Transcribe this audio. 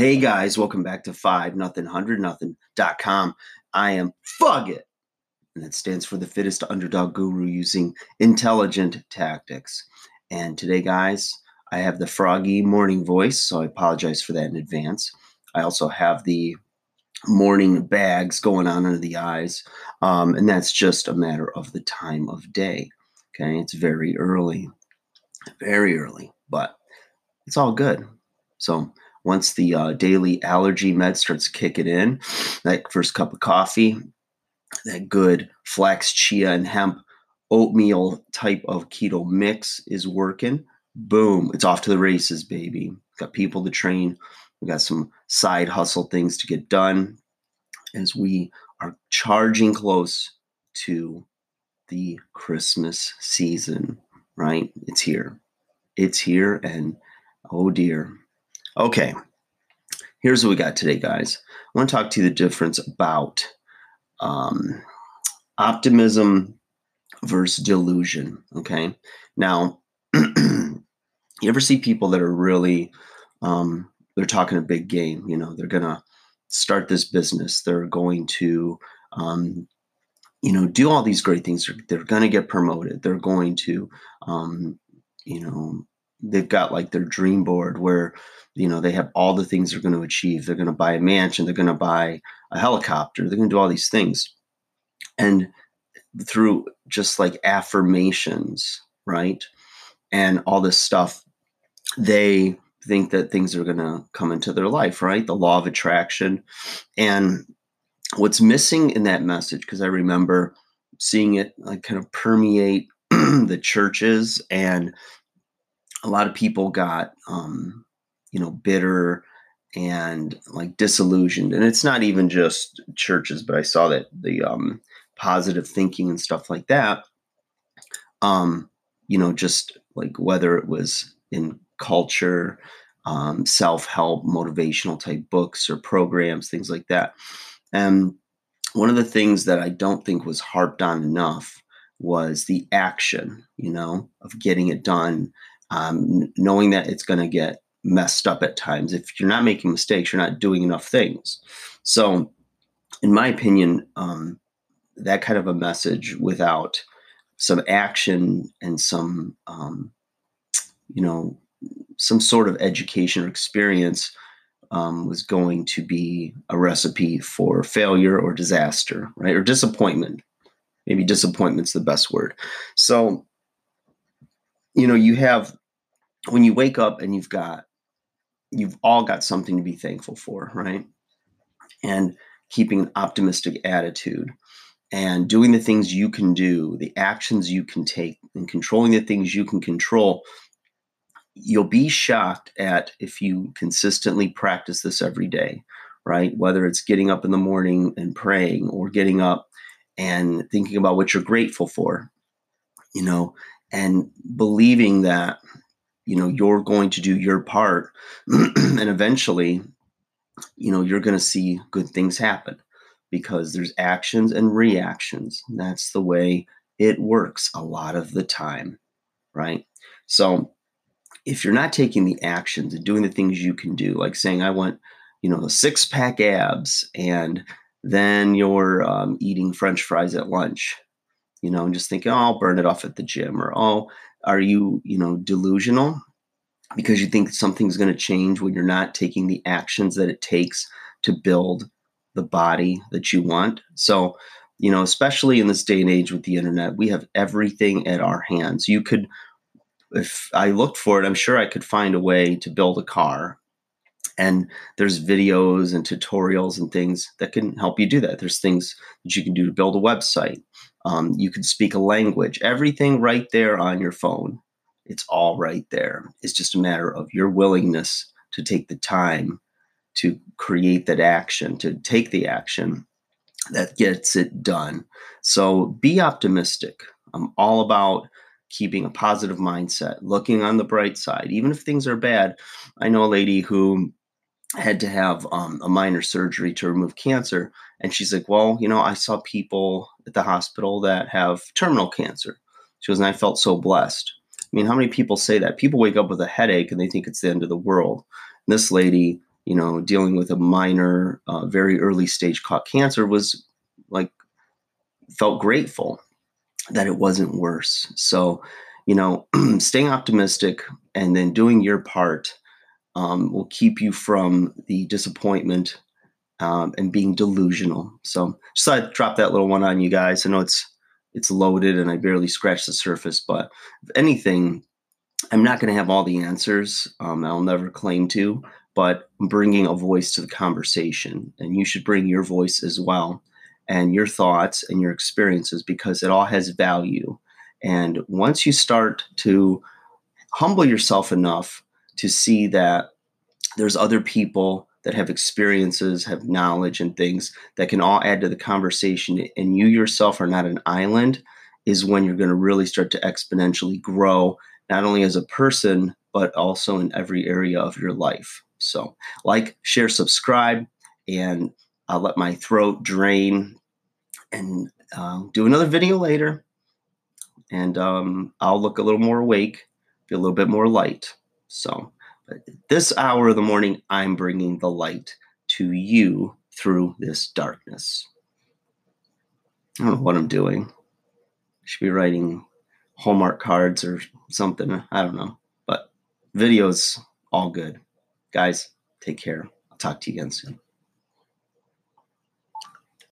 Hey guys, welcome back to five nothing hundred nothing.com. I am Fuck Fugit, and that stands for the fittest underdog guru using intelligent tactics. And today, guys, I have the froggy morning voice, so I apologize for that in advance. I also have the morning bags going on under the eyes, um, and that's just a matter of the time of day. Okay, it's very early, very early, but it's all good. So once the uh, daily allergy med starts kicking in, that first cup of coffee, that good flax, chia, and hemp oatmeal type of keto mix is working. Boom, it's off to the races, baby. Got people to train. We got some side hustle things to get done as we are charging close to the Christmas season, right? It's here. It's here, and oh dear, Okay, here's what we got today, guys. I want to talk to you the difference about um, optimism versus delusion. Okay, now you ever see people that are really um, they're talking a big game. You know, they're gonna start this business. They're going to um, you know do all these great things. They're, they're going to get promoted. They're going to um, you know they've got like their dream board where you know they have all the things they're going to achieve. They're going to buy a mansion they're going to buy a helicopter they're going to do all these things. And through just like affirmations right and all this stuff they think that things are going to come into their life right? The law of attraction. And what's missing in that message because i remember seeing it like kind of permeate the churches and a lot of people got um, you know bitter and like disillusioned. And it's not even just churches but i saw that the um, positive thinking and stuff like that um, you know just like whether it was in culture um, self-help motivational type books or programs things like that. And one of the things that i don't think was harped on enough was the action you know of getting it done um, knowing that it's going to get messed up at times. If you're not making mistakes, you're not doing enough things. So, in my opinion, um, that kind of a message without some action and some, um, you know, some sort of education or experience um, was going to be a recipe for failure or disaster, right? Or disappointment. Maybe disappointment's the best word. So, you know, you have when you wake up and you've got you've all got something to be thankful for right? And keeping an optimistic attitude and doing the things you can do the actions you can take and controlling the things you can control you'll be shocked at if you consistently practice this every day right? Whether it's getting up in the morning and praying or getting up and thinking about what you're grateful for you know and believing that you know you're going to do your part and eventually you know you're going to see good things happen because there's actions and reactions. That's the way it works a lot of the time right? So if you're not taking the actions and doing the things you can do like saying i want you know the six pack abs and then you're um, eating french fries at lunch you know and just thinking oh, i'll burn it off at the gym or oh are you you know delusional? Because you think something's going to change when you're not taking the actions that it takes to build the body that you want. So you know especially in this day and age with the internet we have everything at our hands. You could if i looked for it i'm sure i could find a way to build a car. And there's videos and tutorials and things that can help you do that. There's things that you can do to build a website um, you can speak a language, everything right there on your phone. It's all right there. It's just a matter of your willingness to take the time to create that action, to take the action that gets it done. So be optimistic. I'm all about keeping a positive mindset, looking on the bright side, even if things are bad. I know a lady who had to have um, a minor surgery to remove cancer. And she's like, Well, you know, I saw people at the hospital that have terminal cancer. She goes, and I felt so blessed. I mean, how many people say that? People wake up with a headache and they think it's the end of the world. And this lady you know, dealing with a minor, uh, very early stage caught cancer was like, felt grateful that it wasn't worse. So, you know, staying optimistic and then doing your part um, will keep you from the disappointment um, and being delusional. So, just thought I'd drop that little one on you guys. I know it's it's loaded and I barely scratched the surface, but if anything, I'm not going to have all the answers. Um, I'll never claim to, but I'm bringing a voice to the conversation, and you should bring your voice as well, and your thoughts and your experiences because it all has value. And once you start to humble yourself enough to see that there's other people that have experiences, have knowledge, and things that can all add to the conversation, and you yourself are not an island, is when you're going to really start to exponentially grow, not only as a person, but also in every area of your life. So, like, share, subscribe, and I'll let my throat drain and uh, do another video later. And um, I'll look a little more awake, be a little bit more light. So, this hour of the morning, I'm bringing the light to you through this darkness. I don't know what I'm doing. I should be writing Hallmark cards or something. I don't know. But videos, all good. Guys, take care. I'll talk to you again soon.